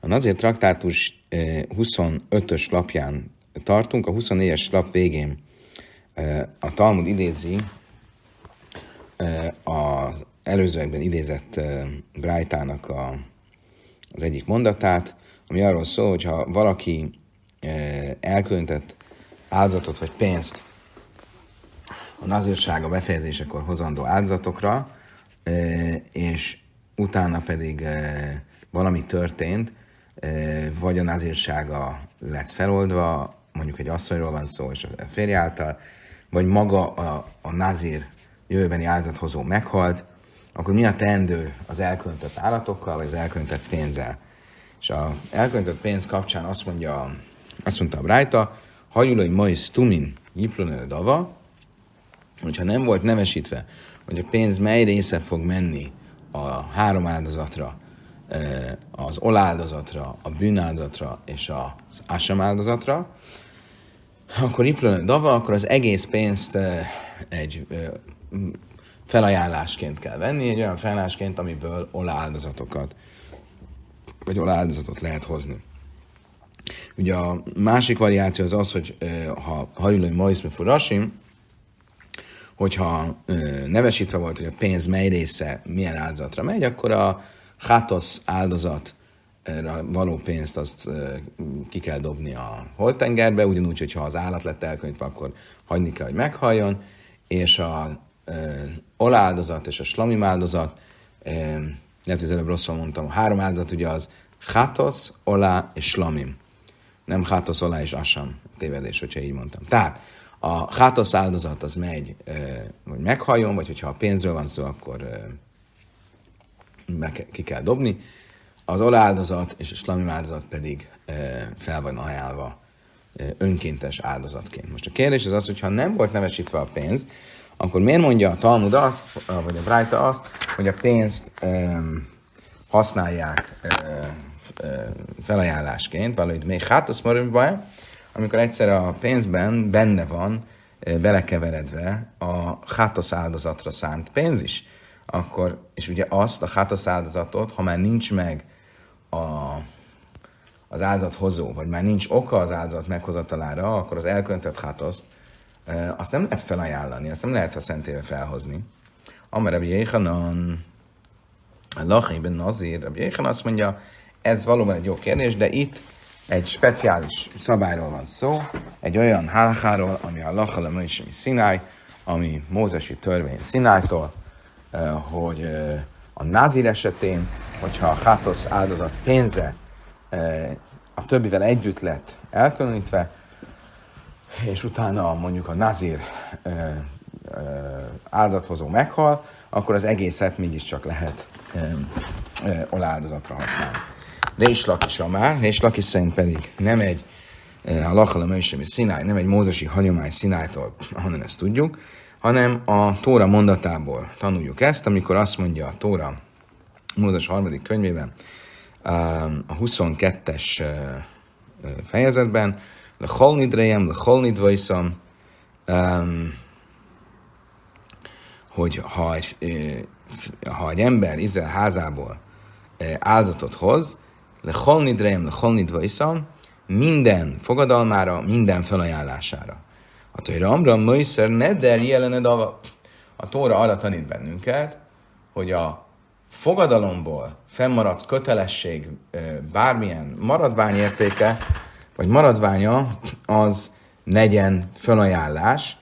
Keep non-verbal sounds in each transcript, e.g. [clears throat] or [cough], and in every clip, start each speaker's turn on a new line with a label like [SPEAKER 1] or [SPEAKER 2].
[SPEAKER 1] A Nazir traktátus 25-ös lapján tartunk, a 24-es lap végén a Talmud idézi az előzőekben idézett Brájtának a, az egyik mondatát, ami arról szól, hogy ha valaki elkülönített áldozatot vagy pénzt a nazírsága befejezésekor hozandó áldozatokra, és utána pedig valami történt, vagy a nazírsága lett feloldva, mondjuk egy asszonyról van szó, és a férj által, vagy maga a, a nazír jövőbeni áldozathozó meghalt, akkor mi a teendő az elkülönített állatokkal, vagy az elkülönített pénzzel? És az elkülönített pénz kapcsán azt mondja, azt mondta a Brájta, hajulai mai stumin jiplonel dava, hogyha nem volt nevesítve, hogy a pénz mely része fog menni a három áldozatra, az oláldozatra, a bűnáldozatra és az ásam áldozatra, akkor iplön dava, akkor az egész pénzt egy felajánlásként kell venni, egy olyan felajánlásként, amiből oláldozatokat, vagy oláldozatot lehet hozni. Ugye a másik variáció az az, hogy ha hajulói maiszme furasim, hogyha nevesítve volt, hogy a pénz mely része milyen áldozatra megy, akkor a hátosz áldozat való pénzt azt ki kell dobni a holtengerbe, ugyanúgy, hogyha az állat lett elkönyvve, akkor hagyni kell, hogy meghalljon, és a oláldozat és a slamim áldozat, lehet, hogy előbb rosszul mondtam, a három áldozat ugye az hátosz, olá és slamim. Nem hátosz, olá és asam. Tévedés, hogyha így mondtam. Tehát a hátosz áldozat az megy, hogy meghalljon, vagy hogyha a pénzről van szó, akkor meg ki kell dobni. Az oláldozat és a slamim áldozat pedig fel van ajánlva önkéntes áldozatként. Most a kérdés az az, hogy ha nem volt nevesítve a pénz, akkor miért mondja a Talmud azt, vagy a Brájta azt, hogy a pénzt um, használják um, felajánlásként, valahogy még hát azt mondom, amikor egyszer a pénzben benne van belekeveredve a hátosz áldozatra szánt pénz is, akkor, és ugye azt a hátosz áldozatot, ha már nincs meg a, az áldozathozó, vagy már nincs oka az áldozat meghozatalára, akkor az elköntett hátoszt, azt nem lehet felajánlani, azt nem lehet a szentébe felhozni. Amar Rabbi Jéhanan, Lachében Nazir, Rabbi Jéhanan azt mondja, ez valóban egy jó kérdés, de itt egy speciális szabályról van szó, egy olyan hálháról, ami a Lachala is Szináj, ami Mózesi törvény Szinájtól, hogy a názir esetén, hogyha a hátosz áldozat pénze a többivel együtt lett elkülönítve, és utána mondjuk a nazir áldathozó meghal, akkor az egészet mégiscsak lehet oláldozatra használni. Rés Lakis már, Rés Lakis szerint pedig nem egy a Lachala Möjsemi Szináj, nem egy mózesi hagyomány Szinájtól, hanem ezt tudjuk, hanem a Tóra mondatából tanuljuk ezt, amikor azt mondja a Tóra Mózes harmadik könyvében, a 22-es fejezetben, lechol nidrejem, lechol nidvajszam, um, hogy ha egy, ha egy ember Izrael házából áldozatot hoz, lechol nidrejem, lechol nidvajszam, minden fogadalmára, minden felajánlására. A Tóra Amra Möjszer Neder jelened a, a Tóra arra tanít bennünket, hogy a fogadalomból fennmaradt kötelesség bármilyen maradványértéke, vagy maradványa, az legyen felajánlás.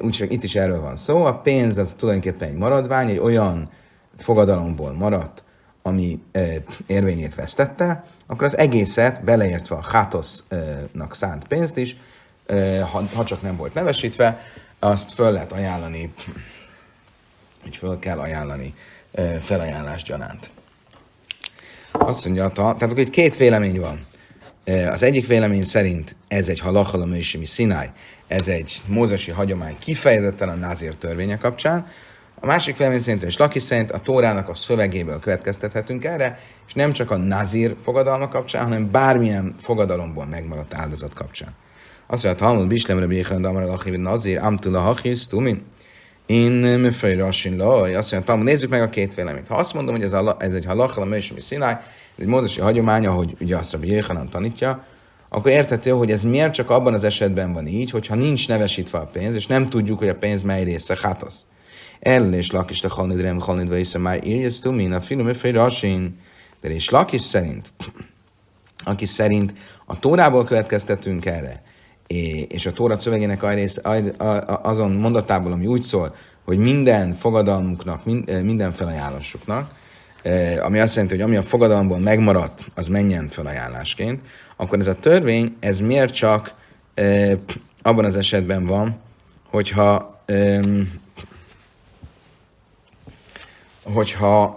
[SPEAKER 1] Úgyhogy itt is erről van szó. A pénz az tulajdonképpen egy maradvány, egy olyan fogadalomból maradt, ami érvényét vesztette, akkor az egészet, beleértve a hátosznak szánt pénzt is, ha, ha csak nem volt nevesítve, azt föl lehet ajánlani, hogy föl kell ajánlani felajánlás gyanánt. Azt mondja, tehát akkor itt két vélemény van. Az egyik vélemény szerint ez egy halachala mősimi szináj, ez egy mózesi hagyomány kifejezetten a názér törvénye kapcsán. A másik vélemény szerint, és Laki szerint a Tórának a szövegéből következtethetünk erre, és nem csak a nazír fogadalma kapcsán, hanem bármilyen fogadalomból megmaradt áldozat kapcsán. Azt mondja, Talmud Bislemre Béchen Damar Lachiv Nazir Amtula Hachis Tumin. Én Mefej Rasin Laj. Azt mondja, Talmud, nézzük meg a két véleményt. Ha azt mondom, hogy ez, a, ez egy halachal, a és szináj, egy mózesi hagyomány, ahogy ugye azt Rabbi Jéhanan tanítja, akkor érthető, hogy ez miért csak abban az esetben van így, hogyha nincs nevesítve a pénz, és nem tudjuk, hogy a pénz mely része, hát az. El és lakis le halnidrem halnidva hiszem már írjesz tu min a finom rasin. De és lakis szerint, [clears throat] aki szerint a Tórából következtetünk erre, és a Tóra szövegének azon mondatából, ami úgy szól, hogy minden fogadalmuknak, minden felajánlásuknak, ami azt jelenti, hogy ami a fogadalomból megmaradt, az menjen felajánlásként, akkor ez a törvény, ez miért csak e, abban az esetben van, hogyha hogyha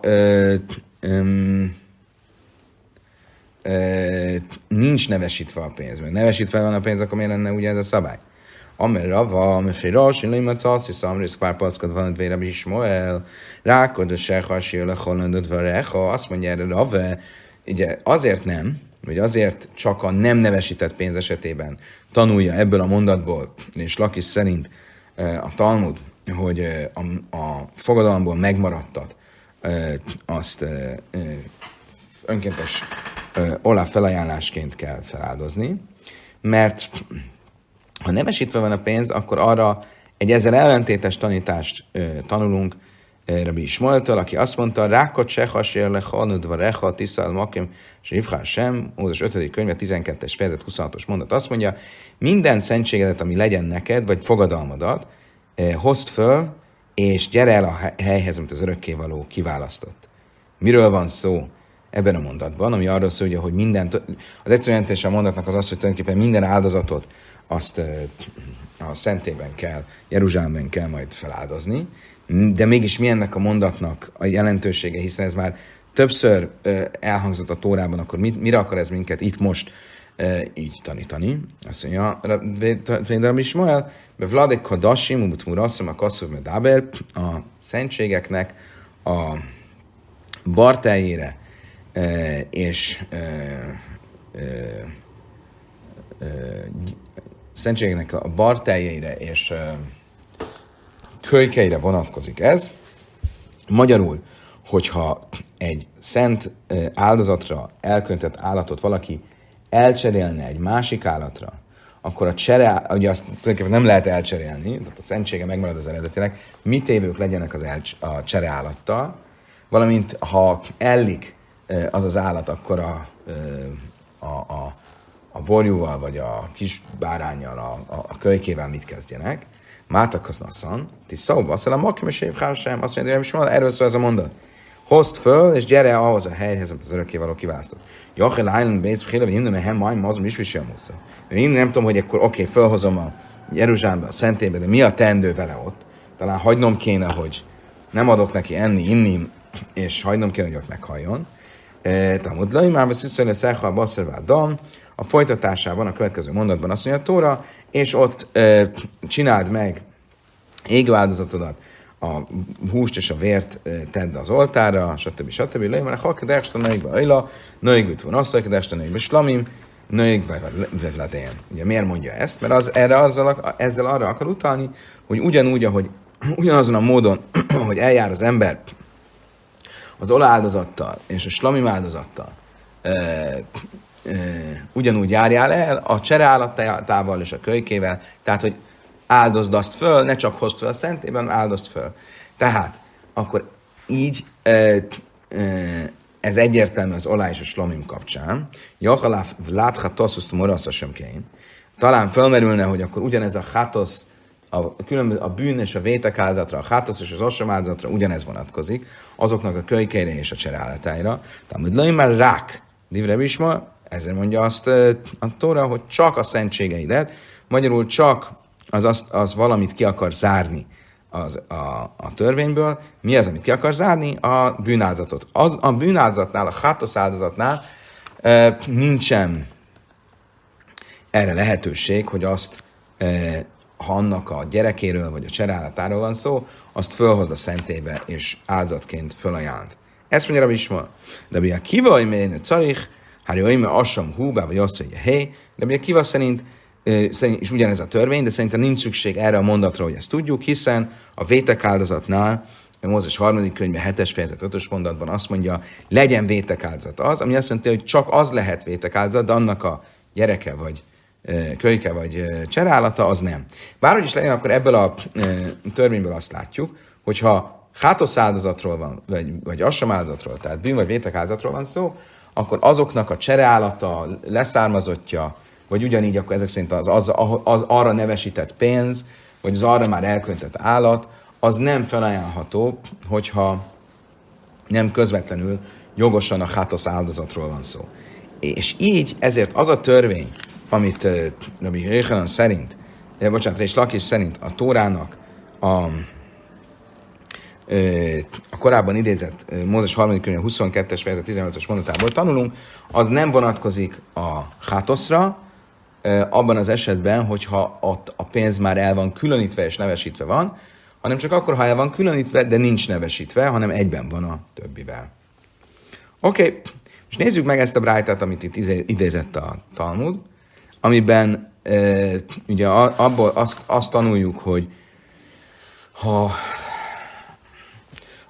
[SPEAKER 1] nincs nevesítve a pénz, mert nevesítve van a pénz, akkor miért lenne ugye ez a szabály? Amer Rava, Amer Firas, Én Lima Casz, és Amris Kvárpaszkod van, hogy Vére Ismoel, Rákod, a Sechas, Jöle Hollandod, Varecha, azt mondja erre Rava, ugye azért nem, vagy azért csak a nem nevesített pénz esetében tanulja ebből a mondatból, és Lakis szerint a Talmud, hogy a, a fogadalomból megmaradtat, azt önkéntes olá felajánlásként kell feláldozni, mert ha nevesítve van a pénz, akkor arra egy ezzel ellentétes tanítást tanulunk, Rabbi Ismaeltől, aki azt mondta, Rákot se hasér le halnudva reha tiszal makim Sivhár sem, Mózes 5. könyve 12-es fejezet 26-os mondat azt mondja, minden szentségedet, ami legyen neked, vagy fogadalmadat, hozd föl, és gyere el a helyhez, amit az örökkévaló kiválasztott. Miről van szó ebben a mondatban, ami arról szól, hogy minden, az egyszerűen a mondatnak az az, hogy tulajdonképpen minden áldozatot azt a szentében kell, Jeruzsálemben kell majd feláldozni, de mégis mi ennek a mondatnak a jelentősége, hiszen ez már többször elhangzott a Tórában, akkor mit, mire akar ez minket itt most így tanítani? Azt mondja, Védelem Ismael, be Vladek Kadasim, Umut Murasszom, a Kasszov Medaber, a szentségeknek a barteljére és szentségeknek a barteljeire és kölykeire vonatkozik ez. Magyarul, hogyha egy szent áldozatra elköntett állatot valaki elcserélne egy másik állatra, akkor a csere, ugye azt tulajdonképpen nem lehet elcserélni, tehát a szentsége megmarad az eredetileg, mit évők legyenek az el, a csere állattal, valamint ha ellik az az állat, akkor a, a, a, a borjúval, vagy a kis bárányjal, a, a, a kölykével mit kezdjenek. Mátak az nasszan, ti szóba, azt mondja, makim és sem, azt mondja, hogy erről szól ez a mondat. Hozd föl, és gyere ahhoz a helyhez, amit az örökkévaló kiválasztott. Jachel Island Base, Chile, Himne, Mehem, Majm, Mazum, is visel musza. Én nem tudom, hogy akkor oké, okay, fölhozom a Jeruzsálembe, a szentébe, de mi a teendő vele ott? Talán hagynom kéne, hogy nem adok neki enni, inni, és hagynom kéne, hogy ott meghalljon. E, Tamud Lai, már vesziszöl, Szecha, Baszer, Dam, a folytatásában, a következő mondatban azt mondja a Tóra, és ott e, csináld meg égő áldozatodat, a húst és a vért e, tedd az oltára, stb. stb. Leim, a nőikbe ajla, nőikbe van asszajka dersta nőikbe slamim, nőikbe vevladén. Ugye miért mondja ezt? Mert az, erre azzal, ezzel arra akar utalni, hogy ugyanúgy, ahogy [clears throat] ugyanazon a módon, [clears throat] hogy eljár az ember az oláldozattal és a slamim áldozattal, e, ugyanúgy járjál el a csereállatával és a kölykével, tehát, hogy áldozd azt föl, ne csak hozd fel a szentében, áldozd föl. Tehát, akkor így ez egyértelmű az olá és a slomim kapcsán. Jachaláf vlátha toszuszt morasza Talán felmerülne, hogy akkor ugyanez a hátosz, a, különböző, a bűn és a vétek áldozatra, a hátosz és az osom áldozatra ugyanez vonatkozik, azoknak a kölykeire és a cserálatáira. Tehát, hogy már rák, divre ma, ezért mondja azt a Tóra, hogy csak a szentségeidet, magyarul csak az, az, az valamit ki akar zárni az, a, a törvényből. Mi az, amit ki akar zárni? A bűnáldozatot. Az, a bűnáldozatnál, a hátosz áldozatnál e, nincsen erre lehetőség, hogy azt, ha annak a gyerekéről vagy a cserálatáról van szó, azt fölhoz a szentébe és áldozatként fölajánlt. Ezt mondja Rabbi Isma. Rabbi Akiva, hogy carich, Hát jó, mert assam húbá, vagy azt mondja, hé, de ugye kiva szerint, szerint is ugyanez a törvény, de szerintem nincs szükség erre a mondatra, hogy ezt tudjuk, hiszen a vétek áldozatnál Mózes harmadik könyve, hetes fejezet, ötös mondatban azt mondja, legyen vétekáldozat az, ami azt jelenti, hogy csak az lehet vétekáldozat, de annak a gyereke vagy kölyke vagy cserállata, az nem. Bárhogy is legyen, akkor ebből a törvényből azt látjuk, hogyha hátosz áldozatról van, vagy, vagy assam áldozatról, tehát bűn vagy vétek áldozatról van szó, akkor azoknak a csereállata, leszármazottja, vagy ugyanígy akkor ezek szerint az, az, az arra nevesített pénz, vagy az arra már elköntett állat, az nem felajánlható, hogyha nem közvetlenül jogosan a hátosz áldozatról van szó. És így ezért az a törvény, amit Rabbi Jéhanan szerint, eh, bocsánat, és Lakis szerint a Tórának a, a korábban idézett Mózes 3. könyv 22-es fejezet 18-as mondatából tanulunk, az nem vonatkozik a hátoszra, abban az esetben, hogyha ott a pénz már el van különítve és nevesítve van, hanem csak akkor, ha el van különítve, de nincs nevesítve, hanem egyben van a többivel. Oké, okay. És nézzük meg ezt a brájtát, amit itt idézett a Talmud, amiben e, ugye abból azt, azt tanuljuk, hogy ha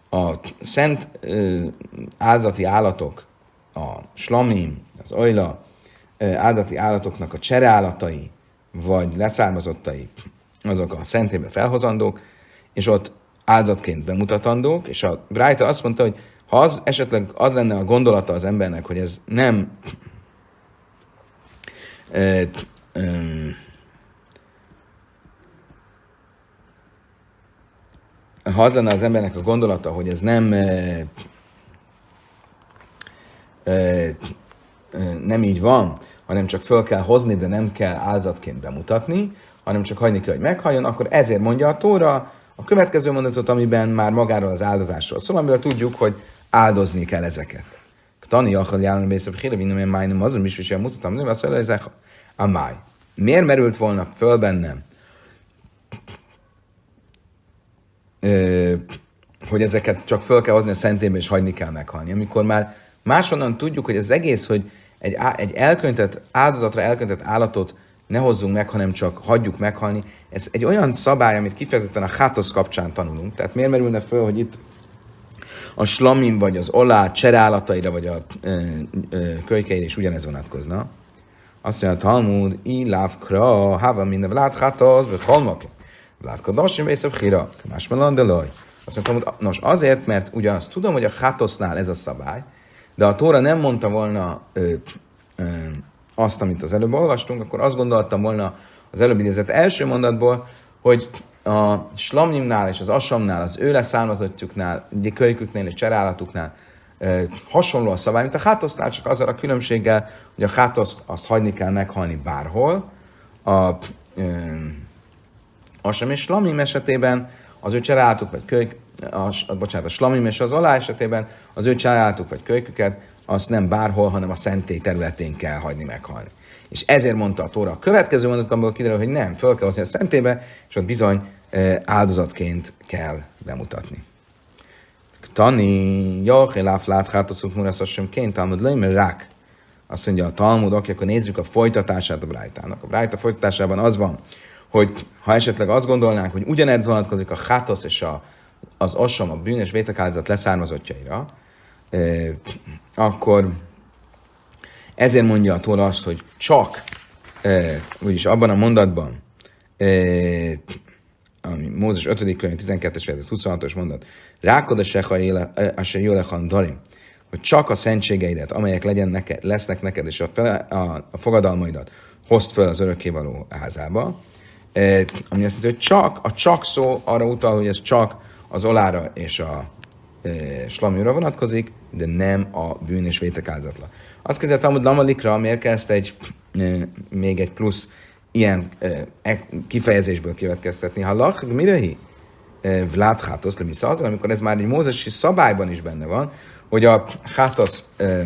[SPEAKER 1] a szent e, áldozati állatok, a slamim, az ojla, áldati állatoknak a csereállatai, vagy leszármazottai, azok a szentébe felhozandók, és ott áldozatként bemutatandók, és a Brájta azt mondta, hogy ha az, esetleg az lenne a gondolata az embernek, hogy ez nem e, ha az lenne az embernek a gondolata, hogy ez nem nem így van, hanem csak föl kell hozni, de nem kell áldozatként bemutatni, hanem csak hagyni kell, hogy meghalljon, akkor ezért mondja a Tóra a következő mondatot, amiben már magáról az áldozásról szól, amiről tudjuk, hogy áldozni kell ezeket. Tani akar járni bészebb híre, vinnem én májnom azon is, hogy mutatom, nem azt mondja, ezek a máj. Miért merült volna föl bennem, hogy ezeket csak föl kell hozni a szentébe, és hagyni kell meghalni. Amikor már máshonnan tudjuk, hogy az egész, hogy egy, egy elköntett áldozatra elköntett állatot ne hozzunk meg, hanem csak hagyjuk meghalni. Ez egy olyan szabály, amit kifejezetten a hátosz kapcsán tanulunk. Tehát miért merülne föl, hogy itt a slamim, vagy az olá cserállataira, vagy a kölykeire is ugyanez vonatkozna. Azt mondja, Talmud, iláv kra, hava minden vlád hátosz, vagy halmak. Vlád kadosim, vészebb hira, más melandelaj. Azt mondja, nos azért, mert ugyanazt tudom, hogy a hátosznál ez a szabály, de a Tóra nem mondta volna ö, ö, azt, amit az előbb olvastunk, akkor azt gondoltam volna az előbb idézett első mondatból, hogy a slamnyimnál és az asamnál, az ő leszármazottjuknál, kölyküknél és cserállatuknál ö, hasonló a szabály, mint a hátosznál, csak azzal a különbséggel, hogy a hátoszt azt hagyni kell meghalni bárhol. A ö, asam és slamim esetében az ő cserállatuk vagy kölyk a, bocsánat, a slamim és az alá esetében az ő családatuk vagy kölyküket, azt nem bárhol, hanem a szentély területén kell hagyni meghalni. És ezért mondta a Tóra a következő mondatomból kiderül, hogy nem, föl kell hozni a szentébe, és ott bizony e, áldozatként kell bemutatni. Tani, jach, eláf láthátoszuk muraszassom ként, talmud mert rák. Azt mondja a Talmud, oké, akkor nézzük a folytatását a Brájtának. A Brájta folytatásában az van, hogy ha esetleg azt gondolnánk, hogy ugyanez vonatkozik a hátosz és a az osom, a bűnös vétekáldozat leszármazottjaira, akkor ezért mondja a Tóra azt, hogy csak, úgyis abban a mondatban, ami Mózes 5. könyv 12-es fejezet 26-os mondat, rákod a se jólechan darim, hogy csak a szentségeidet, amelyek legyen neked, lesznek neked, és a, fele, a, a fogadalmaidat hozd fel az örökkévaló házába, ami azt jelenti, hogy csak, a csak szó arra utal, hogy ez csak az olára és a e, slamjúra vonatkozik, de nem a bűn és vétek áldozatla. Azt kezdett hogy Lamalikra, miért kezdte egy, e, még egy plusz ilyen e, kifejezésből következtetni. Ha lach, mirehi? E, Vlád hátosz, le az, amikor ez már egy mózesi szabályban is benne van, hogy a hátosz e,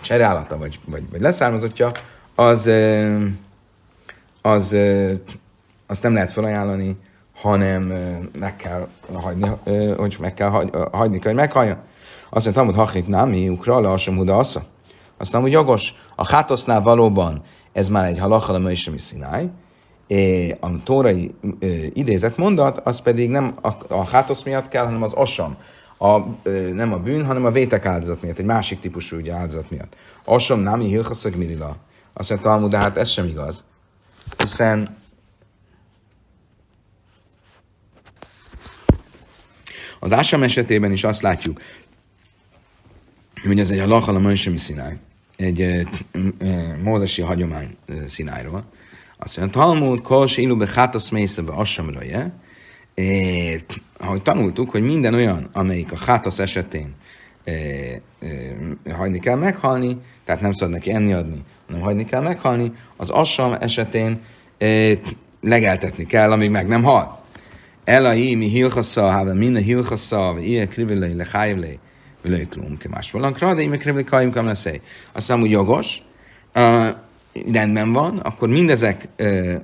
[SPEAKER 1] cserállata, vagy, vagy, vagy leszármazottja, az, e, az, e, azt nem lehet felajánlani hanem meg kell hagyni, hogy meg kell hagyni, hogy meghalljon. Azt mondta, hogy hachit námi, ukra, le asem huda assza. Azt mondom, hogy jogos. A hátosznál valóban ez már egy halachal a is, ami szináj, A tórai idézett mondat, az pedig nem a, a hátosz miatt kell, hanem az osam. A, nem a bűn, hanem a vétek áldozat miatt, egy másik típusú ugye, áldozat miatt. Osam nami hilchaszak mirila. Azt mondja Talmud, de hát ez sem igaz. Hiszen az ásam esetében is azt látjuk, hogy ez egy a lachal a Mönysemi színály, egy mózesi hagyomány színályról. Azt mondja, Talmud, kos, ilu be hátasz mésze be assamraje, ahogy tanultuk, hogy minden olyan, amelyik a hátasz esetén hagyni kell meghalni, tehát nem szabad neki enni adni, hanem hagyni kell meghalni, az assam esetén legeltetni kell, amíg meg nem hal. Elai mi hilchassa, háve minne hilchassa, ilyen krivilei lehájvlei, ülői klum, más valankra, de én imekre vagy kajim kam leszei. Azt amúgy jogos, uh, rendben van, akkor mindezek uh,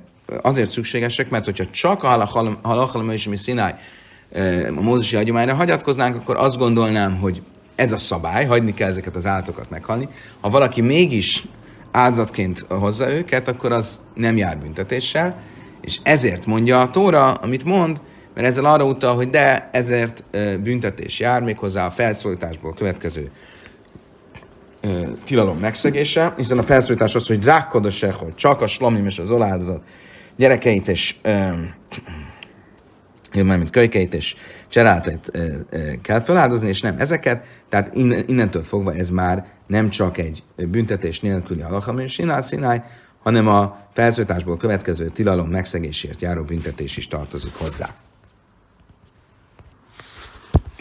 [SPEAKER 1] azért szükségesek, mert hogyha csak a halachalom és mi színáj uh, a mózusi hagyományra hagyatkoznánk, akkor azt gondolnám, hogy ez a szabály, hagyni kell ezeket az állatokat meghalni. Ha valaki mégis áldozatként hozza őket, akkor az nem jár büntetéssel, és ezért mondja a Tóra, amit mond, mert ezzel arra utal, hogy de ezért büntetés jár, méghozzá a felszólításból következő tilalom megszegése, hiszen a felszólítás az, hogy drákkodosek, hogy csak a slamim és az oláldozat gyerekeit és mint kölykeit és cserátait kell feláldozni, és nem ezeket, tehát innentől fogva ez már nem csak egy büntetés nélküli alakam és sinály, hanem a felszólításból következő tilalom megszegésért járó büntetés is tartozik hozzá.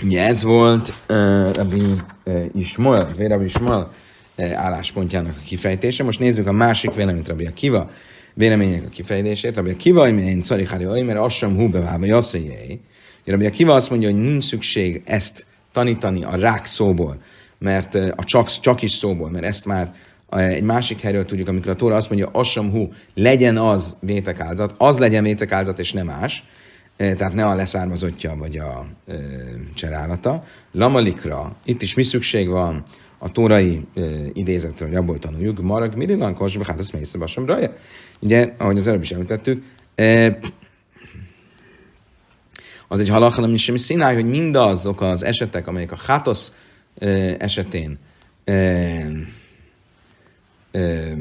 [SPEAKER 1] Ugye ez volt uh, Rabbi uh, Ismael, vagy Rabbi Ismael uh, álláspontjának a kifejtése. Most nézzük a másik véleményt, Rabbi Akiva vélemények a kifejtését. Rabbi Akiva, én szarihári mert az sem hú bevába jasszajjai. Rabbi Akiva azt mondja, hogy nincs szükség ezt tanítani a rák szóból, mert a csak, csak is szóból, mert ezt már egy másik helyről tudjuk, amikor a Tóra azt mondja, assam hú, legyen az vétekáldozat, az legyen vétekáldozat, és nem más tehát ne a leszármazottja vagy a e, cserálata. Lamalikra, itt is mi szükség van a tórai e, idézetre, hogy abból tanuljuk, marag mirillan kosba, hát azt mész raja. Ugye, ahogy az előbb is említettük, e, az egy halach, nem semmi színály, hogy mindazok az esetek, amelyek a hátosz e, esetén e, e,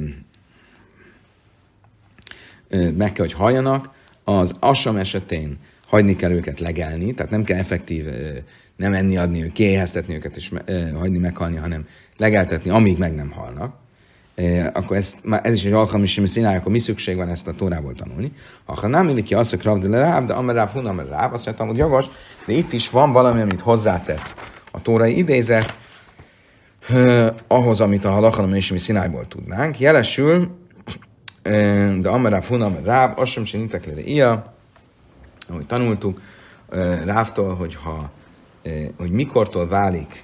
[SPEAKER 1] meg kell, hogy halljanak, az asam esetén hagyni kell őket legelni, tehát nem kell effektív nem enni, adni őket, kiéheztetni őket és hagyni meghalni, hanem legeltetni, amíg meg nem halnak. Akkor ez, ez is egy alkalmi színály, akkor mi szükség van ezt a tórából tanulni. Ha nem illik ki azt, hogy krav de ráv, de ameráv, hun ameráv, azt mondtam, hogy jogos, de itt is van valami, amit hozzátesz a tórai idézet, ahhoz, amit a halakhalom és mi színályból tudnánk. Jelesül, de ameráv, hun ameráv, azt sem csináltak le ia, ahogy tanultuk Rávtól, hogy, ha, hogy mikortól válik,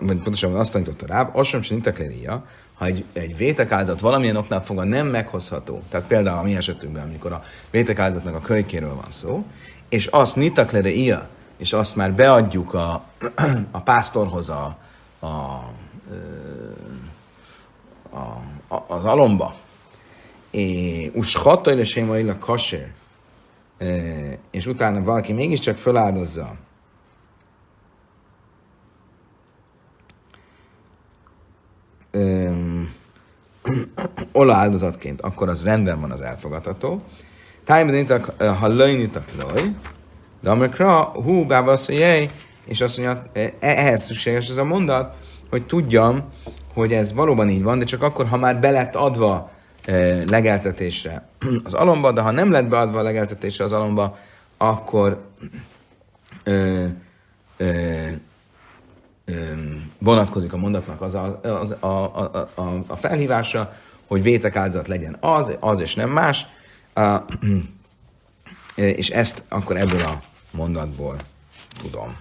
[SPEAKER 1] vagy pontosan azt tanította Ráv, az sem sintakleria, ha egy, egy vétekáldozat valamilyen oknál fogva nem meghozható, tehát például a mi esetünkben, amikor a vétekáldozatnak a kölykéről van szó, és azt nitaklere ia, és azt már beadjuk a, a pásztorhoz a, a, a, a, az alomba, és ushatta és a kasér, és utána valaki mégiscsak feláldozza [clears throat] ola áldozatként, akkor az rendben van az elfogadható. Tájban nintak, ha löjnitak loj, de amikor hú, bábaszajjej, és azt mondja, e, ehhez szükséges ez a mondat, hogy tudjam, hogy ez valóban így van, de csak akkor, ha már belett adva legeltetésre [clears throat] az alomba, de ha nem lett beadva a legeltetésre az alomba, akkor ö, ö, ö, vonatkozik a mondatnak az a, az, a, a, a, a felhívása, hogy vétek áldozat legyen az, az és nem más, a, [clears throat] és ezt akkor ebből a mondatból tudom.